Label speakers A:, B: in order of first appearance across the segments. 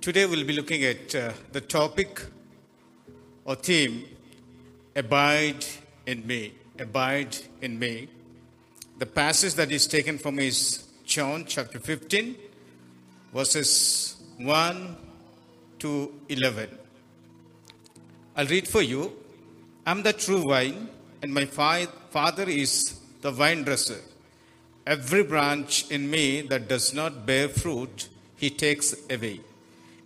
A: Today we'll be looking at uh, the topic or theme Abide in me. Abide in me. The passage that is taken from is John chapter 15, verses 1 to 11. I'll read for you. I'm the true vine, and my Father is the vine dresser. Every branch in me that does not bear fruit, he takes away.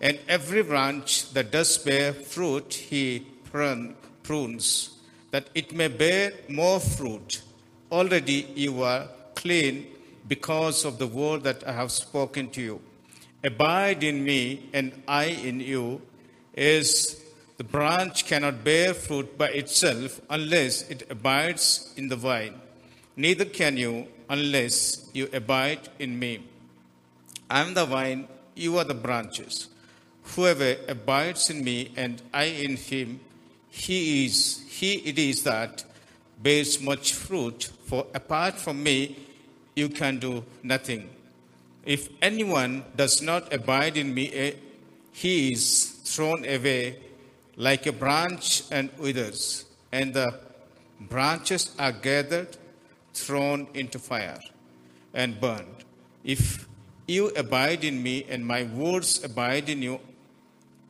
A: And every branch that does bear fruit, he prunes, that it may bear more fruit. Already you are clean because of the word that I have spoken to you. Abide in me, and I in you, is the branch cannot bear fruit by itself unless it abides in the vine. Neither can you unless you abide in me. I am the vine, you are the branches. Whoever abides in me and I in him, he is he it is that bears much fruit, for apart from me you can do nothing. If anyone does not abide in me, eh, he is thrown away like a branch and withers, and the branches are gathered, thrown into fire, and burned. If you abide in me, and my words abide in you,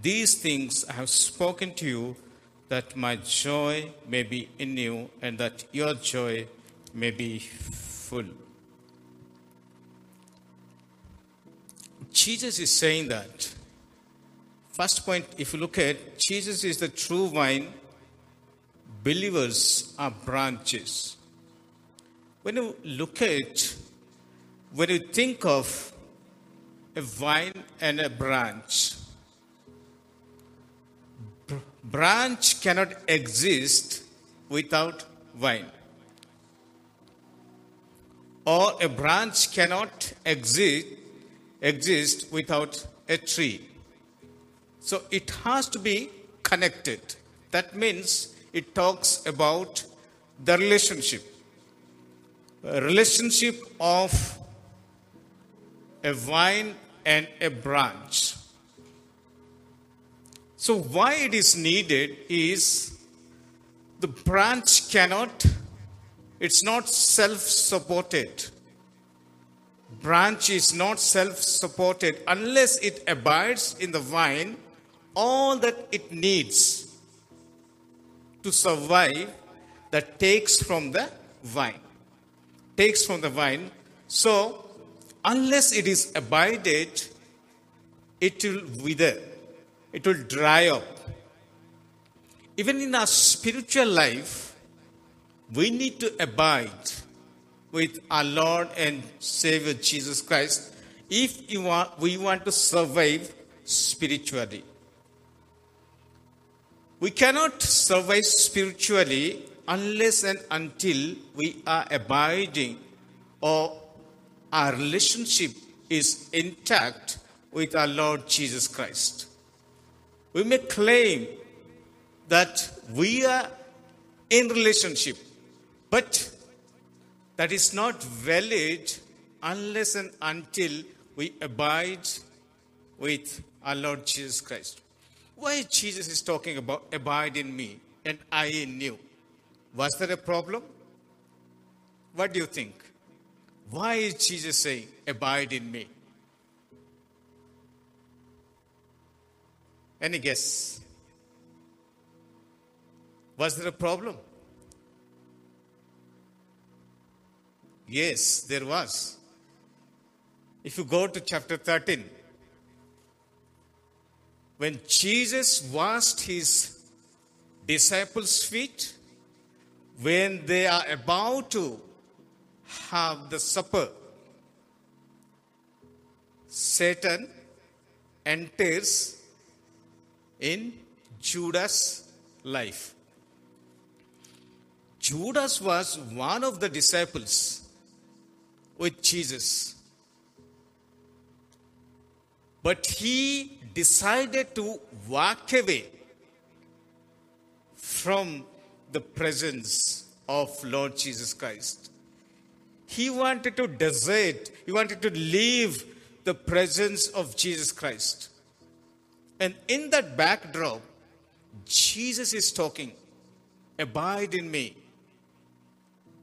A: These things I have spoken to you, that my joy may be in you, and that your joy may be full. Jesus is saying that. First point, if you look at Jesus is the true vine, believers are branches. When you look at, when you think of a vine and a branch, br- branch cannot exist without vine. Or a branch cannot exist, exist without a tree. So it has to be connected. That means it talks about the relationship. A relationship of a vine and a branch. So why it is needed is the branch cannot, it's not self-supported. Branch is not self-supported unless it abides in the vine all that it needs to survive that takes from the vine takes from the vine so unless it is abided it will wither it will dry up even in our spiritual life we need to abide with our lord and savior jesus christ if want, we want to survive spiritually we cannot survive spiritually unless and until we are abiding or our relationship is intact with our Lord Jesus Christ. We may claim that we are in relationship, but that is not valid unless and until we abide with our Lord Jesus Christ. Why Jesus is talking about abide in me and I in you? Was there a problem? What do you think? Why is Jesus saying abide in me? Any guess? Was there a problem? Yes, there was. If you go to chapter 13, when Jesus washed his disciples' feet, when they are about to have the supper, Satan enters in Judas' life. Judas was one of the disciples with Jesus. But he decided to walk away from the presence of Lord Jesus Christ. He wanted to desert, he wanted to leave the presence of Jesus Christ. And in that backdrop, Jesus is talking, Abide in me.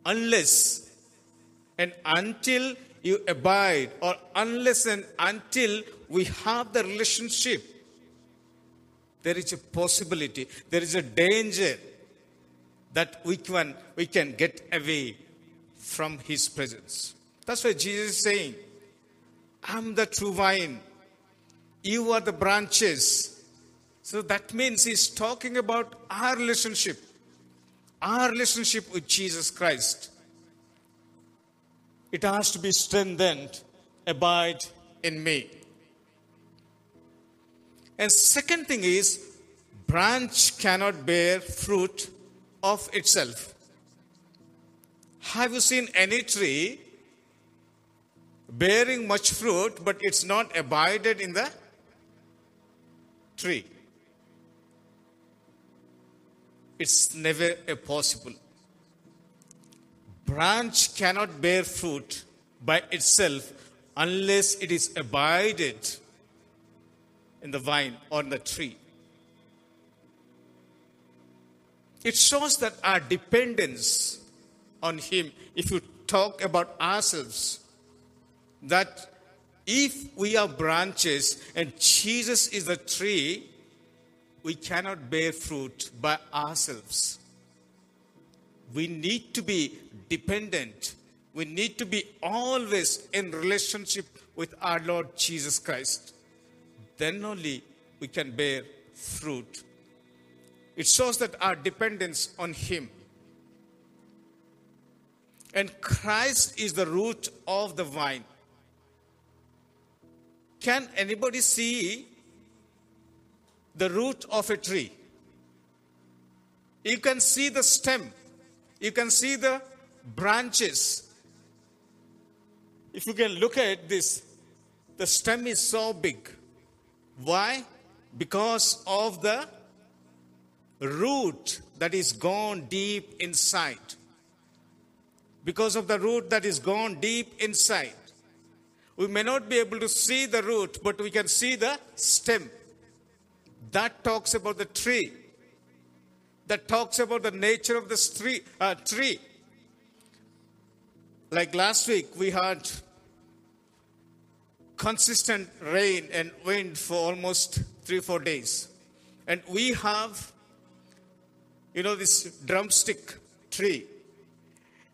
A: Unless and until you abide, or unless and until we have the relationship, there is a possibility, there is a danger that we can, we can get away from His presence. That's why Jesus is saying, I'm the true vine, you are the branches. So that means He's talking about our relationship, our relationship with Jesus Christ. It has to be strengthened, abide in me. And second thing is, branch cannot bear fruit of itself. Have you seen any tree bearing much fruit, but it's not abided in the tree? It's never a possible. Branch cannot bear fruit by itself unless it is abided in the vine or the tree. It shows that our dependence on Him, if you talk about ourselves, that if we are branches and Jesus is the tree, we cannot bear fruit by ourselves. We need to be dependent. We need to be always in relationship with our Lord Jesus Christ. Then only we can bear fruit. It shows that our dependence on Him. And Christ is the root of the vine. Can anybody see the root of a tree? You can see the stem, you can see the branches. If you can look at this, the stem is so big. Why? Because of the root that is gone deep inside. Because of the root that is gone deep inside. We may not be able to see the root, but we can see the stem. That talks about the tree. That talks about the nature of the tree. Uh, tree. Like last week, we had consistent rain and wind for almost three, four days. And we have you know, this drumstick tree.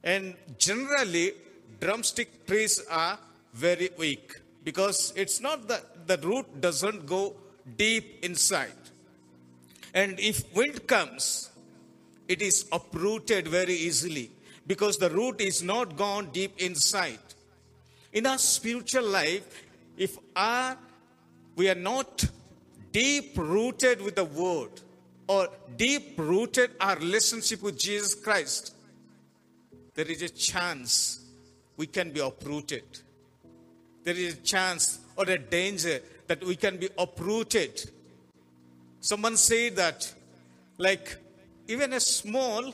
A: And generally, drumstick trees are very weak because it's not that the root doesn't go deep inside. And if wind comes, it is uprooted very easily because the root is not gone deep inside. In our spiritual life, if our, we are not deep rooted with the word, or deep rooted our relationship with Jesus Christ, there is a chance we can be uprooted. There is a chance or a danger that we can be uprooted. Someone said that, like, even a small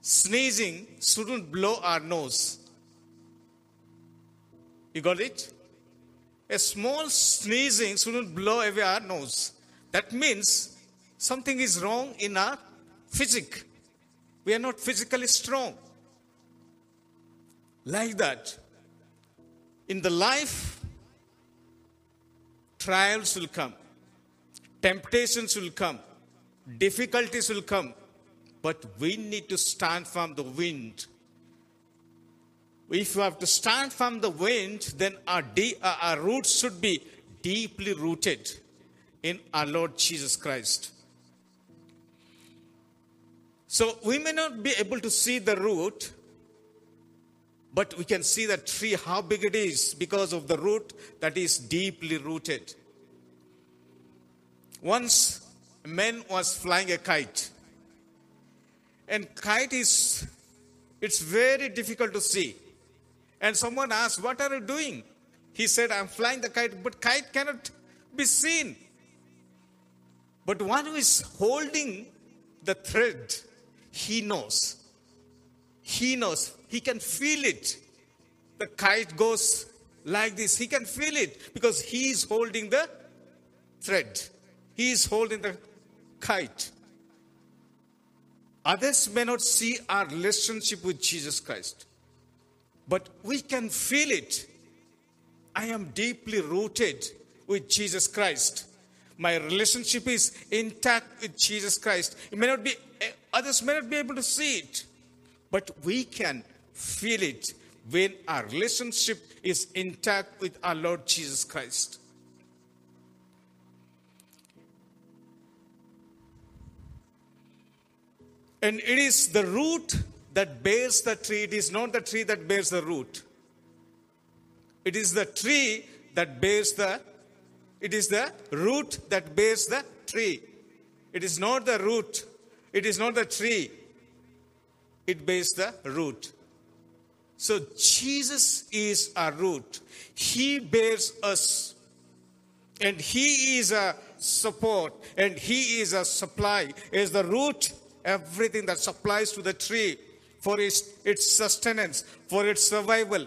A: sneezing shouldn't blow our nose. You got it? A small sneezing shouldn't blow away our nose. That means something is wrong in our physic. We are not physically strong. Like that. In the life, trials will come, temptations will come, difficulties will come, but we need to stand from the wind. If you have to stand from the wind, then our, de- uh, our roots should be deeply rooted in our Lord Jesus Christ. So we may not be able to see the root, but we can see the tree, how big it is, because of the root that is deeply rooted. Once, a man was flying a kite. And kite is, it's very difficult to see. And someone asked, what are you doing? He said, I'm flying the kite, but kite cannot be seen. But one who is holding the thread, he knows. He knows. He can feel it. The kite goes like this. He can feel it because he is holding the thread. He is holding the kite. Others may not see our relationship with Jesus Christ, but we can feel it. I am deeply rooted with Jesus Christ. My relationship is intact with Jesus Christ. It may not be, eh, others may not be able to see it, but we can feel it when our relationship is intact with our Lord Jesus Christ. And it is the root that bears the tree, it is not the tree that bears the root. It is the tree that bears the, it is the root that bears the tree. It is not the root, it is not the tree, it bears the root. So Jesus is our root. He bears us. And He is a support and He is a supply. Is the root everything that supplies to the tree for its, its sustenance, for its survival.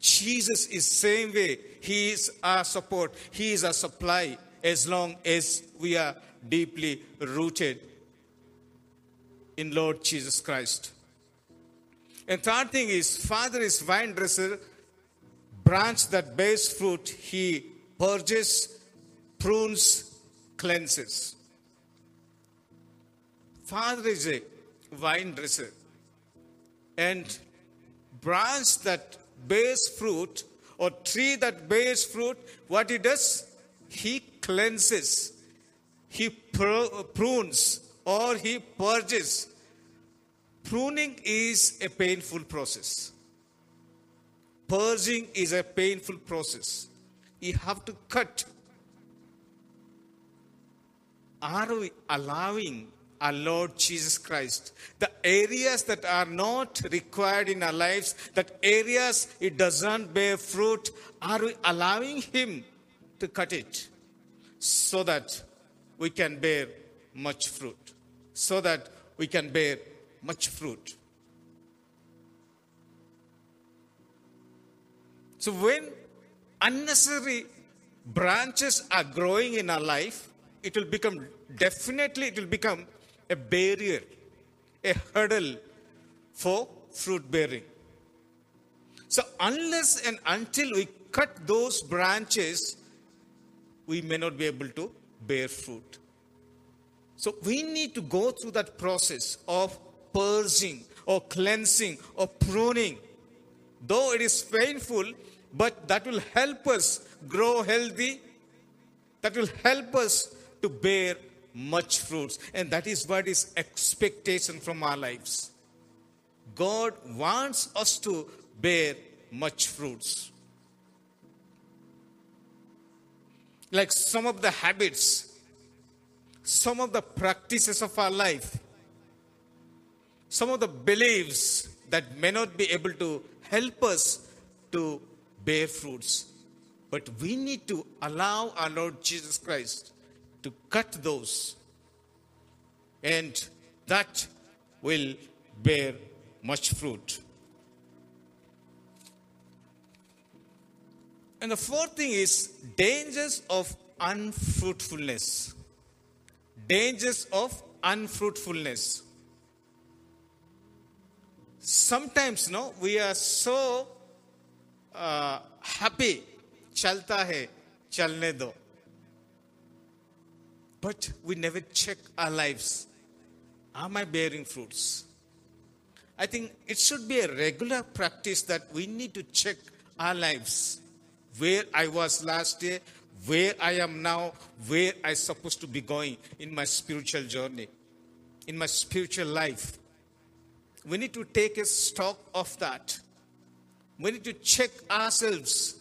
A: Jesus is same way. He is our support. He is our supply as long as we are deeply rooted in Lord Jesus Christ. And third thing is, Father is vine dresser, branch that bears fruit. He purges, prunes, cleanses. Father is a vine dresser. And branch that bears fruit or tree that bears fruit, what he does? He cleanses, he prunes, or he purges. Pruning is a painful process. Purging is a painful process. You have to cut. Are we allowing our Lord Jesus Christ. The areas that are not required in our lives, that areas it doesn't bear fruit, are we allowing Him to cut it so that we can bear much fruit? So that we can bear much fruit. So when unnecessary branches are growing in our life, it will become definitely it will become a barrier, a hurdle for fruit bearing. So, unless and until we cut those branches, we may not be able to bear fruit. So, we need to go through that process of purging or cleansing or pruning. Though it is painful, but that will help us grow healthy, that will help us to bear much fruits. And that is what is expectation from our lives. God wants us to bear much fruits. Like some of the habits, some of the practices of our life, some of the beliefs that may not be able to help us to bear fruits. But we need to allow our Lord Jesus Christ to cut those, and that will bear much fruit. And the fourth thing is dangers of unfruitfulness dangers of unfruitfulness. Sometimes, no, we are so uh, happy, chalta hai, chalne do. But we never check our lives. Am I bearing fruits? I think it should be a regular practice that we need to check our lives. Where I was last year, where I am now, where I supposed to be going in my spiritual journey, in my spiritual life. We need to take a stock of that. We need to check ourselves.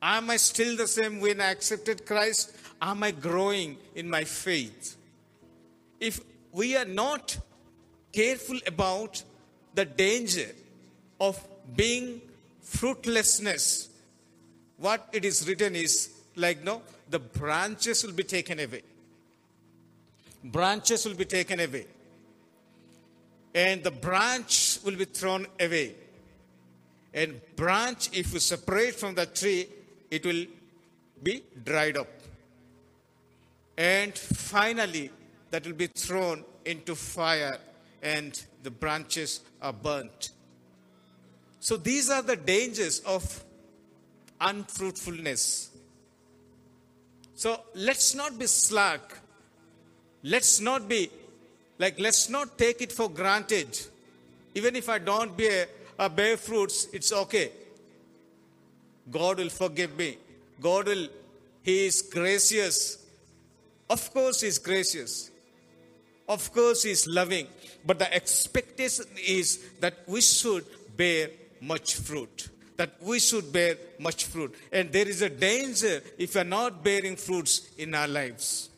A: Am I still the same when I accepted Christ? am I growing in my faith? If we are not careful about the danger of being fruitlessness, what it is written is like, no, the branches will be taken away. Branches will be taken away. And the branch will be thrown away. And branch, if you separate from the tree, it will be dried up. And finally, that will be thrown into fire and the branches are burnt. So these are the dangers of unfruitfulness. So let's not be slack. Let's not be like, let's not take it for granted. Even if I don't bear, uh, bear fruits, it's okay. God will forgive me. God will, He is gracious. Of course, He is gracious. Of course, He is loving. But the expectation is that we should bear much fruit. That we should bear much fruit. And there is a danger if we are not bearing fruits in our lives.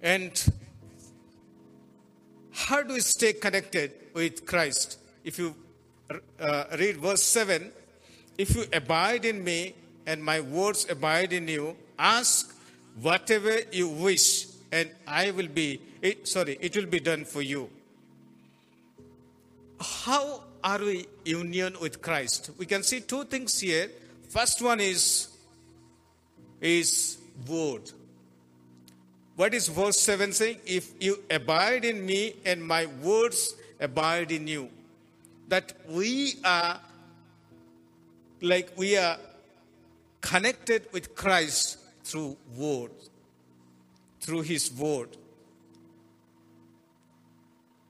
A: And how do we stay connected with Christ? If you uh, read verse 7, if you abide in me and my words abide in you, ask whatever you wish, and I will be, it, sorry, it will be done for you. How are we union with Christ? We can see two things here. First one is, is word. What is verse 7 saying? If you abide in me and my words abide in you. That we are like we are connected with Christ through word, through his word.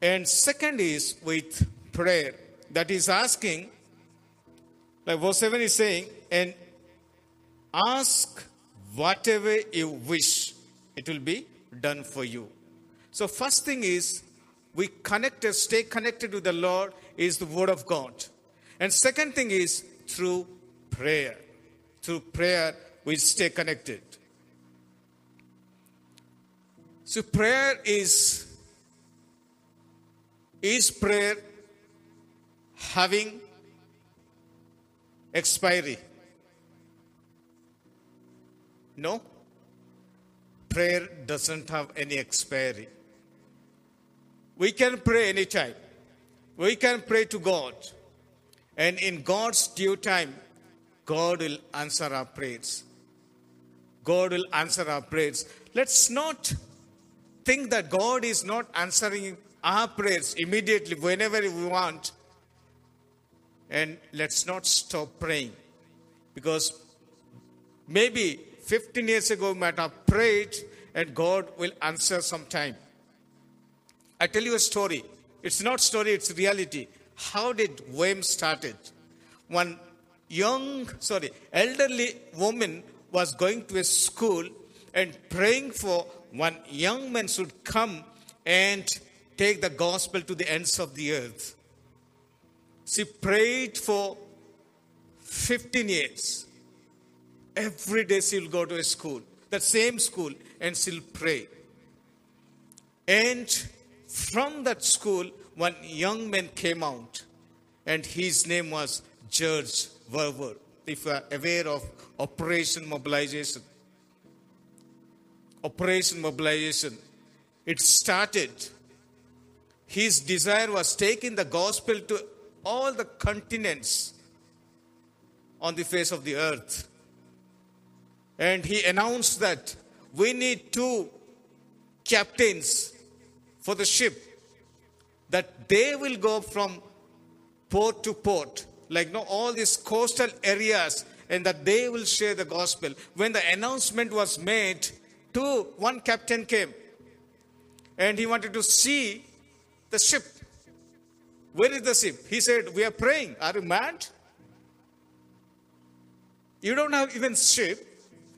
A: And second is with prayer. That is asking, like verse 7 is saying, and ask whatever you wish it will be done for you. So, first thing is we connected, stay connected to the Lord is the Word of God. And second thing is through prayer. Through prayer, we stay connected. So, prayer is is prayer having expiry? No prayer doesn't have any expiry. We can pray anytime. We can pray to God. And in God's due time, God will answer our prayers. God will answer our prayers. Let's not think that God is not answering our prayers immediately whenever we want. And let's not stop praying. Because maybe 15 years ago, we might have prayed and God will answer sometime. I tell you a story. It's not story, it's reality. How did WAM started? One young, sorry, elderly woman was going to a school and praying for one young man should come and take the gospel to the ends of the earth. She prayed for 15 years. Every day she'll go to a school, that same school, and she'll pray. And from that school, one young man came out, and his name was George Verwer. If you are aware of Operation Mobilization, Operation Mobilization, it started. His desire was taking the gospel to all the continents on the face of the earth. And he announced that we need two captains for the ship, that they will go from port to port, like you know, all these coastal areas, and that they will share the gospel. When the announcement was made, two, one captain came, and he wanted to see the ship. Where is the ship? He said, We are praying. Are you mad? You don't have even ship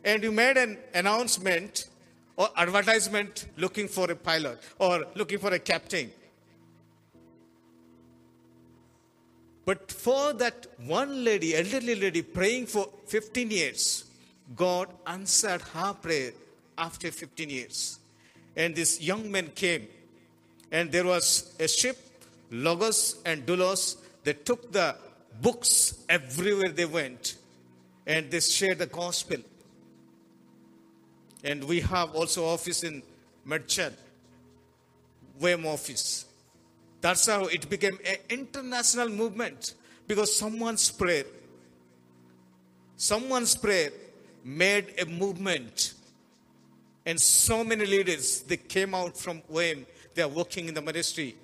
A: and you made an announcement or advertisement looking for a pilot or looking for a captain. But for that one lady, elderly lady, praying for 15 years, God answered her prayer after 15 years. And this young man came, and there was a ship, Logos and Doulos. They took the books everywhere they went, and they shared the gospel. And we have also office in Merchant, WAM office. That's how it became an international movement because someone's prayer, someone's prayer made a movement. And so many leaders, they came out from WAM, they are working in the ministry.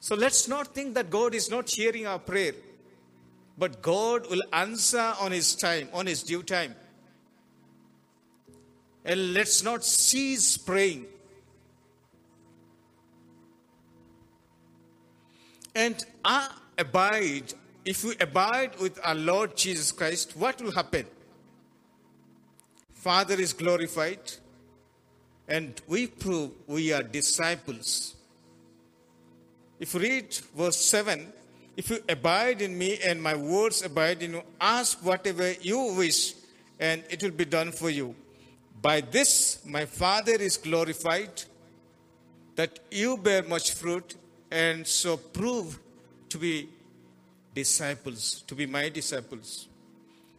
A: So let's not think that God is not hearing our prayer, but God will answer on His time, on His due time. And let's not cease praying. And I abide, if we abide with our Lord Jesus Christ, what will happen? Father is glorified, and we prove we are disciples. If you read verse 7, if you abide in me and my words abide in you, ask whatever you wish, and it will be done for you. By this my Father is glorified, that you bear much fruit, and so prove to be disciples, to be my disciples.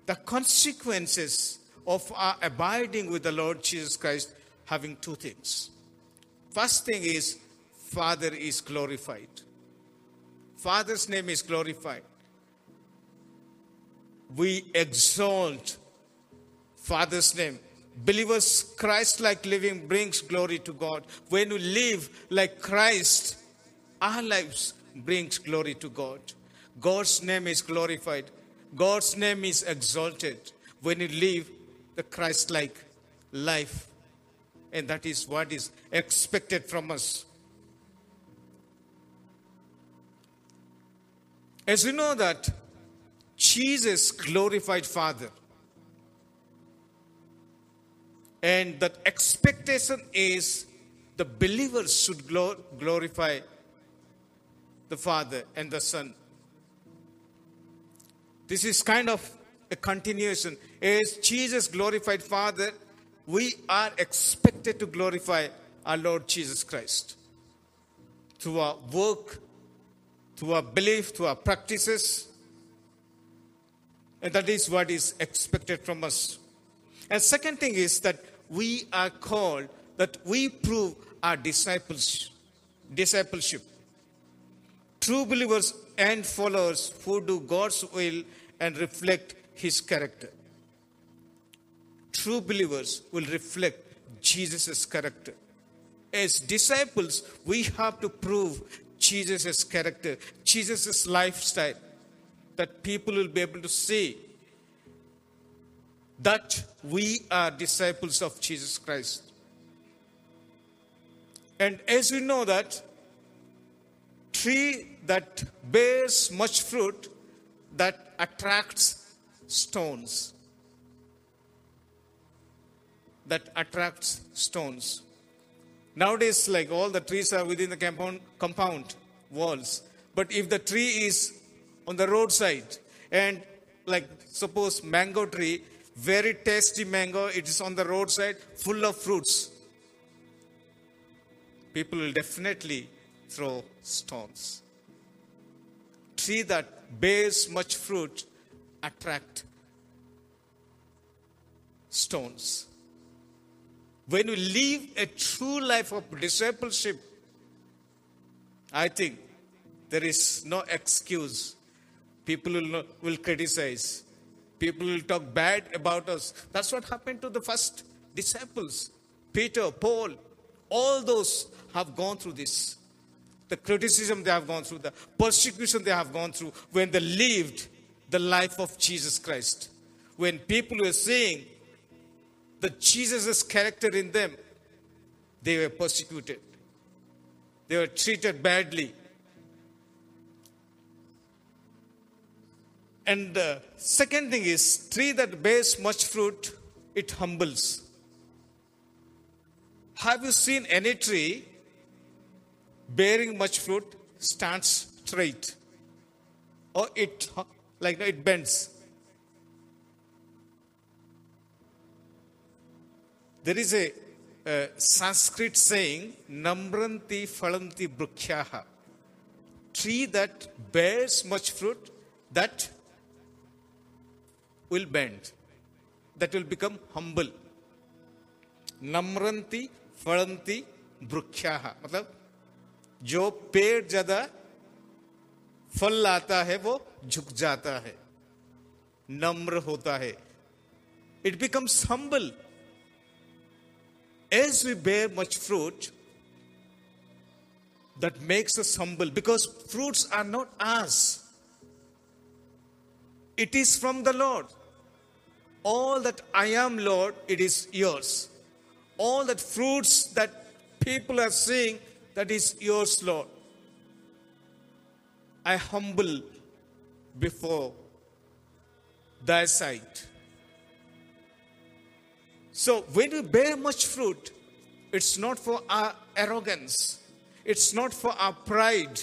A: The consequences of our abiding with the Lord Jesus Christ having two things. First thing is, Father is glorified. Father's name is glorified. We exalt Father's name. Believers, Christ like living brings glory to God. When we live like Christ, our lives brings glory to God. God's name is glorified. God's name is exalted when we live the Christ like life. And that is what is expected from us. As we know that Jesus glorified Father, and that expectation is the believers should glorify the Father and the Son. This is kind of a continuation. As Jesus glorified Father, we are expected to glorify our Lord Jesus Christ through our work, through our belief, through our practices. And that is what is expected from us. And second thing is that we are called that we prove our disciples, discipleship. True believers and followers who do God's will and reflect His character. True believers will reflect Jesus' character. As disciples, we have to prove Jesus' character, Jesus' lifestyle, that people will be able to see that we are disciples of Jesus Christ. And as we know that tree that bears much fruit that attracts stones that attracts stones nowadays like all the trees are within the compound, compound walls but if the tree is on the roadside and like suppose mango tree very tasty mango. It is on the roadside, full of fruits. People will definitely throw stones. Tree that bears much fruit attract stones. When we live a true life of discipleship, I think there is no excuse. People will, not, will criticize. People will talk bad about us. That's what happened to the first disciples. Peter, Paul, all those have gone through this. The criticism they have gone through, the persecution they have gone through when they lived the life of Jesus Christ. When people were seeing the Jesus' character in them, they were persecuted. They were treated badly. And the second thing is tree that bears much fruit, it humbles. Have you seen any tree bearing much fruit stands straight? or it like it bends. There is a, a Sanskrit saying, Namranti phalanti brukhyaha. Tree that bears much fruit, that will bend, that will become humble. Namranti phalanti brukhyaha. मतलब जो पेड़ ज़्यादा फल लाता है, वो झुक जाता है, नम्र होता है। It become humble as we bear much fruit that makes us humble because fruits are not ours it is from the Lord all that I am Lord it is yours all that fruits that people are seeing that is yours Lord I humble before thy sight. So when we bear much fruit, it's not for our arrogance, it's not for our pride.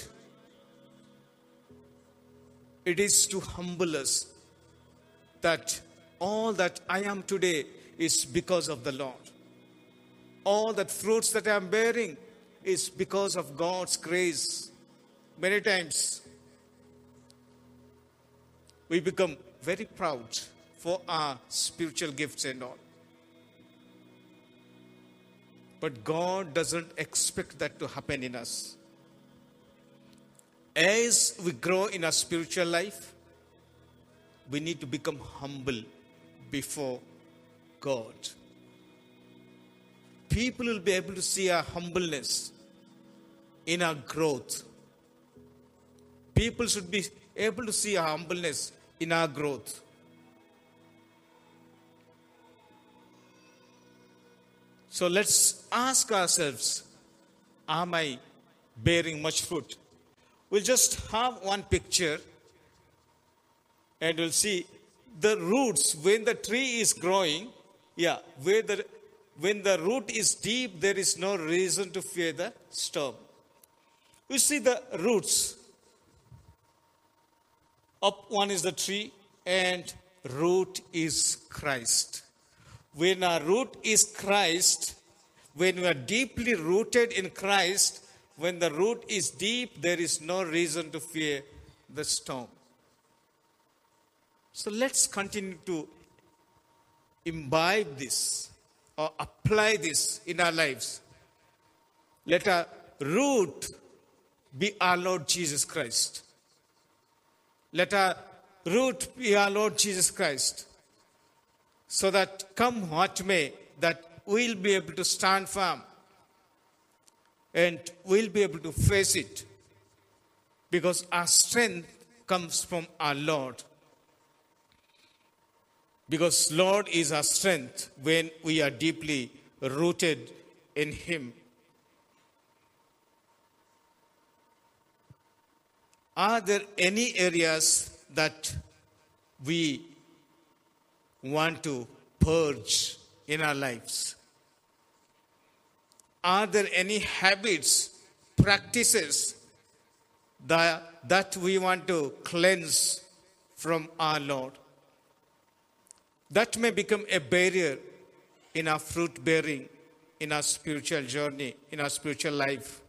A: It is to humble us that all that I am today is because of the Lord. All that fruits that I am bearing is because of God's grace. Many times we become very proud for our spiritual gifts and all. But God doesn't expect that to happen in us. As we grow in our spiritual life, we need to become humble before God. People will be able to see our humbleness in our growth. People should be able to see our humbleness in our growth. So let's ask ourselves Am I bearing much fruit? We'll just have one picture and we'll see the roots when the tree is growing. Yeah, where the, when the root is deep, there is no reason to fear the storm. You see the roots. Up one is the tree, and root is Christ. When our root is Christ, when we are deeply rooted in Christ, when the root is deep, there is no reason to fear the storm. So let's continue to imbibe this or apply this in our lives. Let our root be our Lord Jesus Christ. Let our root be our Lord Jesus Christ so that come what may, that we'll be able to stand firm and we'll be able to face it because our strength comes from our Lord. Because Lord is our strength when we are deeply rooted in Him. Are there any areas that we want to purge in our lives? Are there any habits, practices that, that we want to cleanse from our Lord? That may become a barrier in our fruit bearing, in our spiritual journey, in our spiritual life.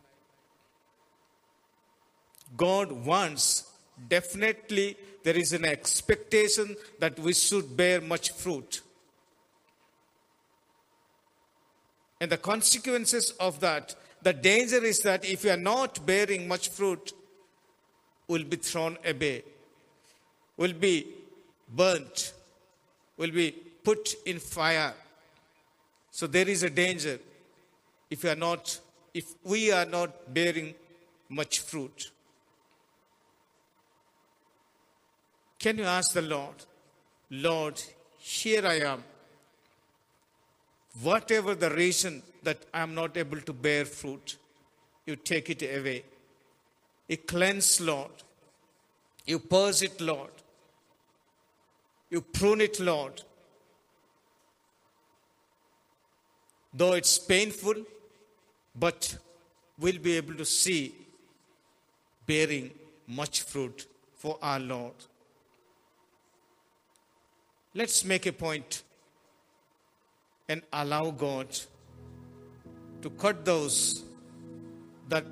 A: God wants definitely there is an expectation that we should bear much fruit. And the consequences of that, the danger is that if you are not bearing much fruit, will be thrown away, will be burnt, will be put in fire. So there is a danger if you are not, if we are not bearing much fruit. Can you ask the Lord, Lord, here I am. Whatever the reason that I am not able to bear fruit, you take it away. You cleanse, Lord. You purge it, Lord. You prune it, Lord. Though it's painful, but we'll be able to see bearing much fruit for our Lord. Let's make a point and allow God to cut those that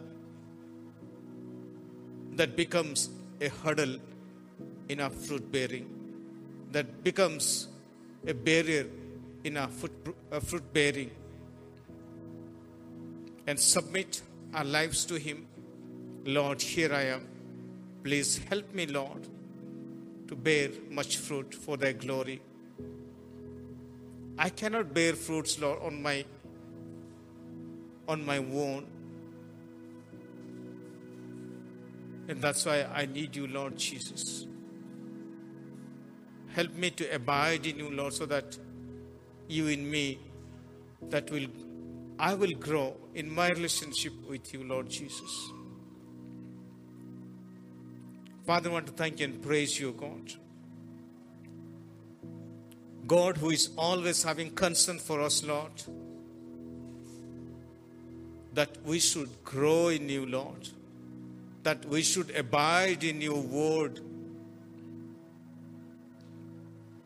A: that becomes a hurdle in our fruit bearing, that becomes a barrier in our fruit, uh, fruit bearing, and submit our lives to Him. Lord, here I am. Please help me, Lord, to bear much fruit for Thy glory. I cannot bear fruits, Lord, on my on my own. And that's why I need you, Lord Jesus. Help me to abide in you, Lord, so that you in me, that will I will grow in my relationship with you, Lord Jesus. Father, I want to thank you and praise you, God. God who is always having concern for us, Lord, that we should grow in you, Lord, that we should abide in your word,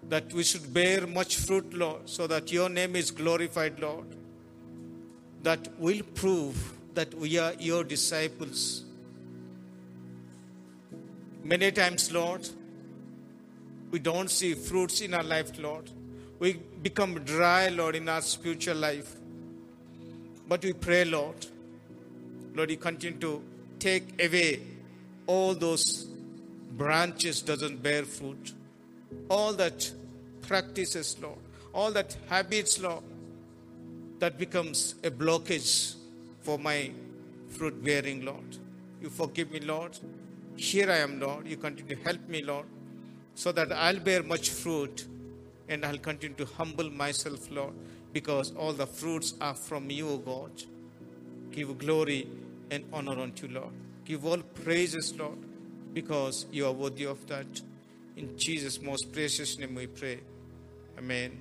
A: that we should bear much fruit, Lord, so that your name is glorified, Lord, that will prove that we are your disciples. Many times, Lord, we don't see fruits in our life, Lord. We become dry, Lord, in our spiritual life. But we pray, Lord, Lord, you continue to take away all those branches doesn't bear fruit. All that practices, Lord, all that habits, Lord, that becomes a blockage for my fruit bearing, Lord. You forgive me, Lord. Here I am, Lord. You continue to help me, Lord, so that I'll bear much fruit and I'll continue to humble myself, Lord, because all the fruits are from you, O God. Give glory and honor unto you, Lord. Give all praises, Lord, because you are worthy of that. In Jesus' most precious name we pray. Amen.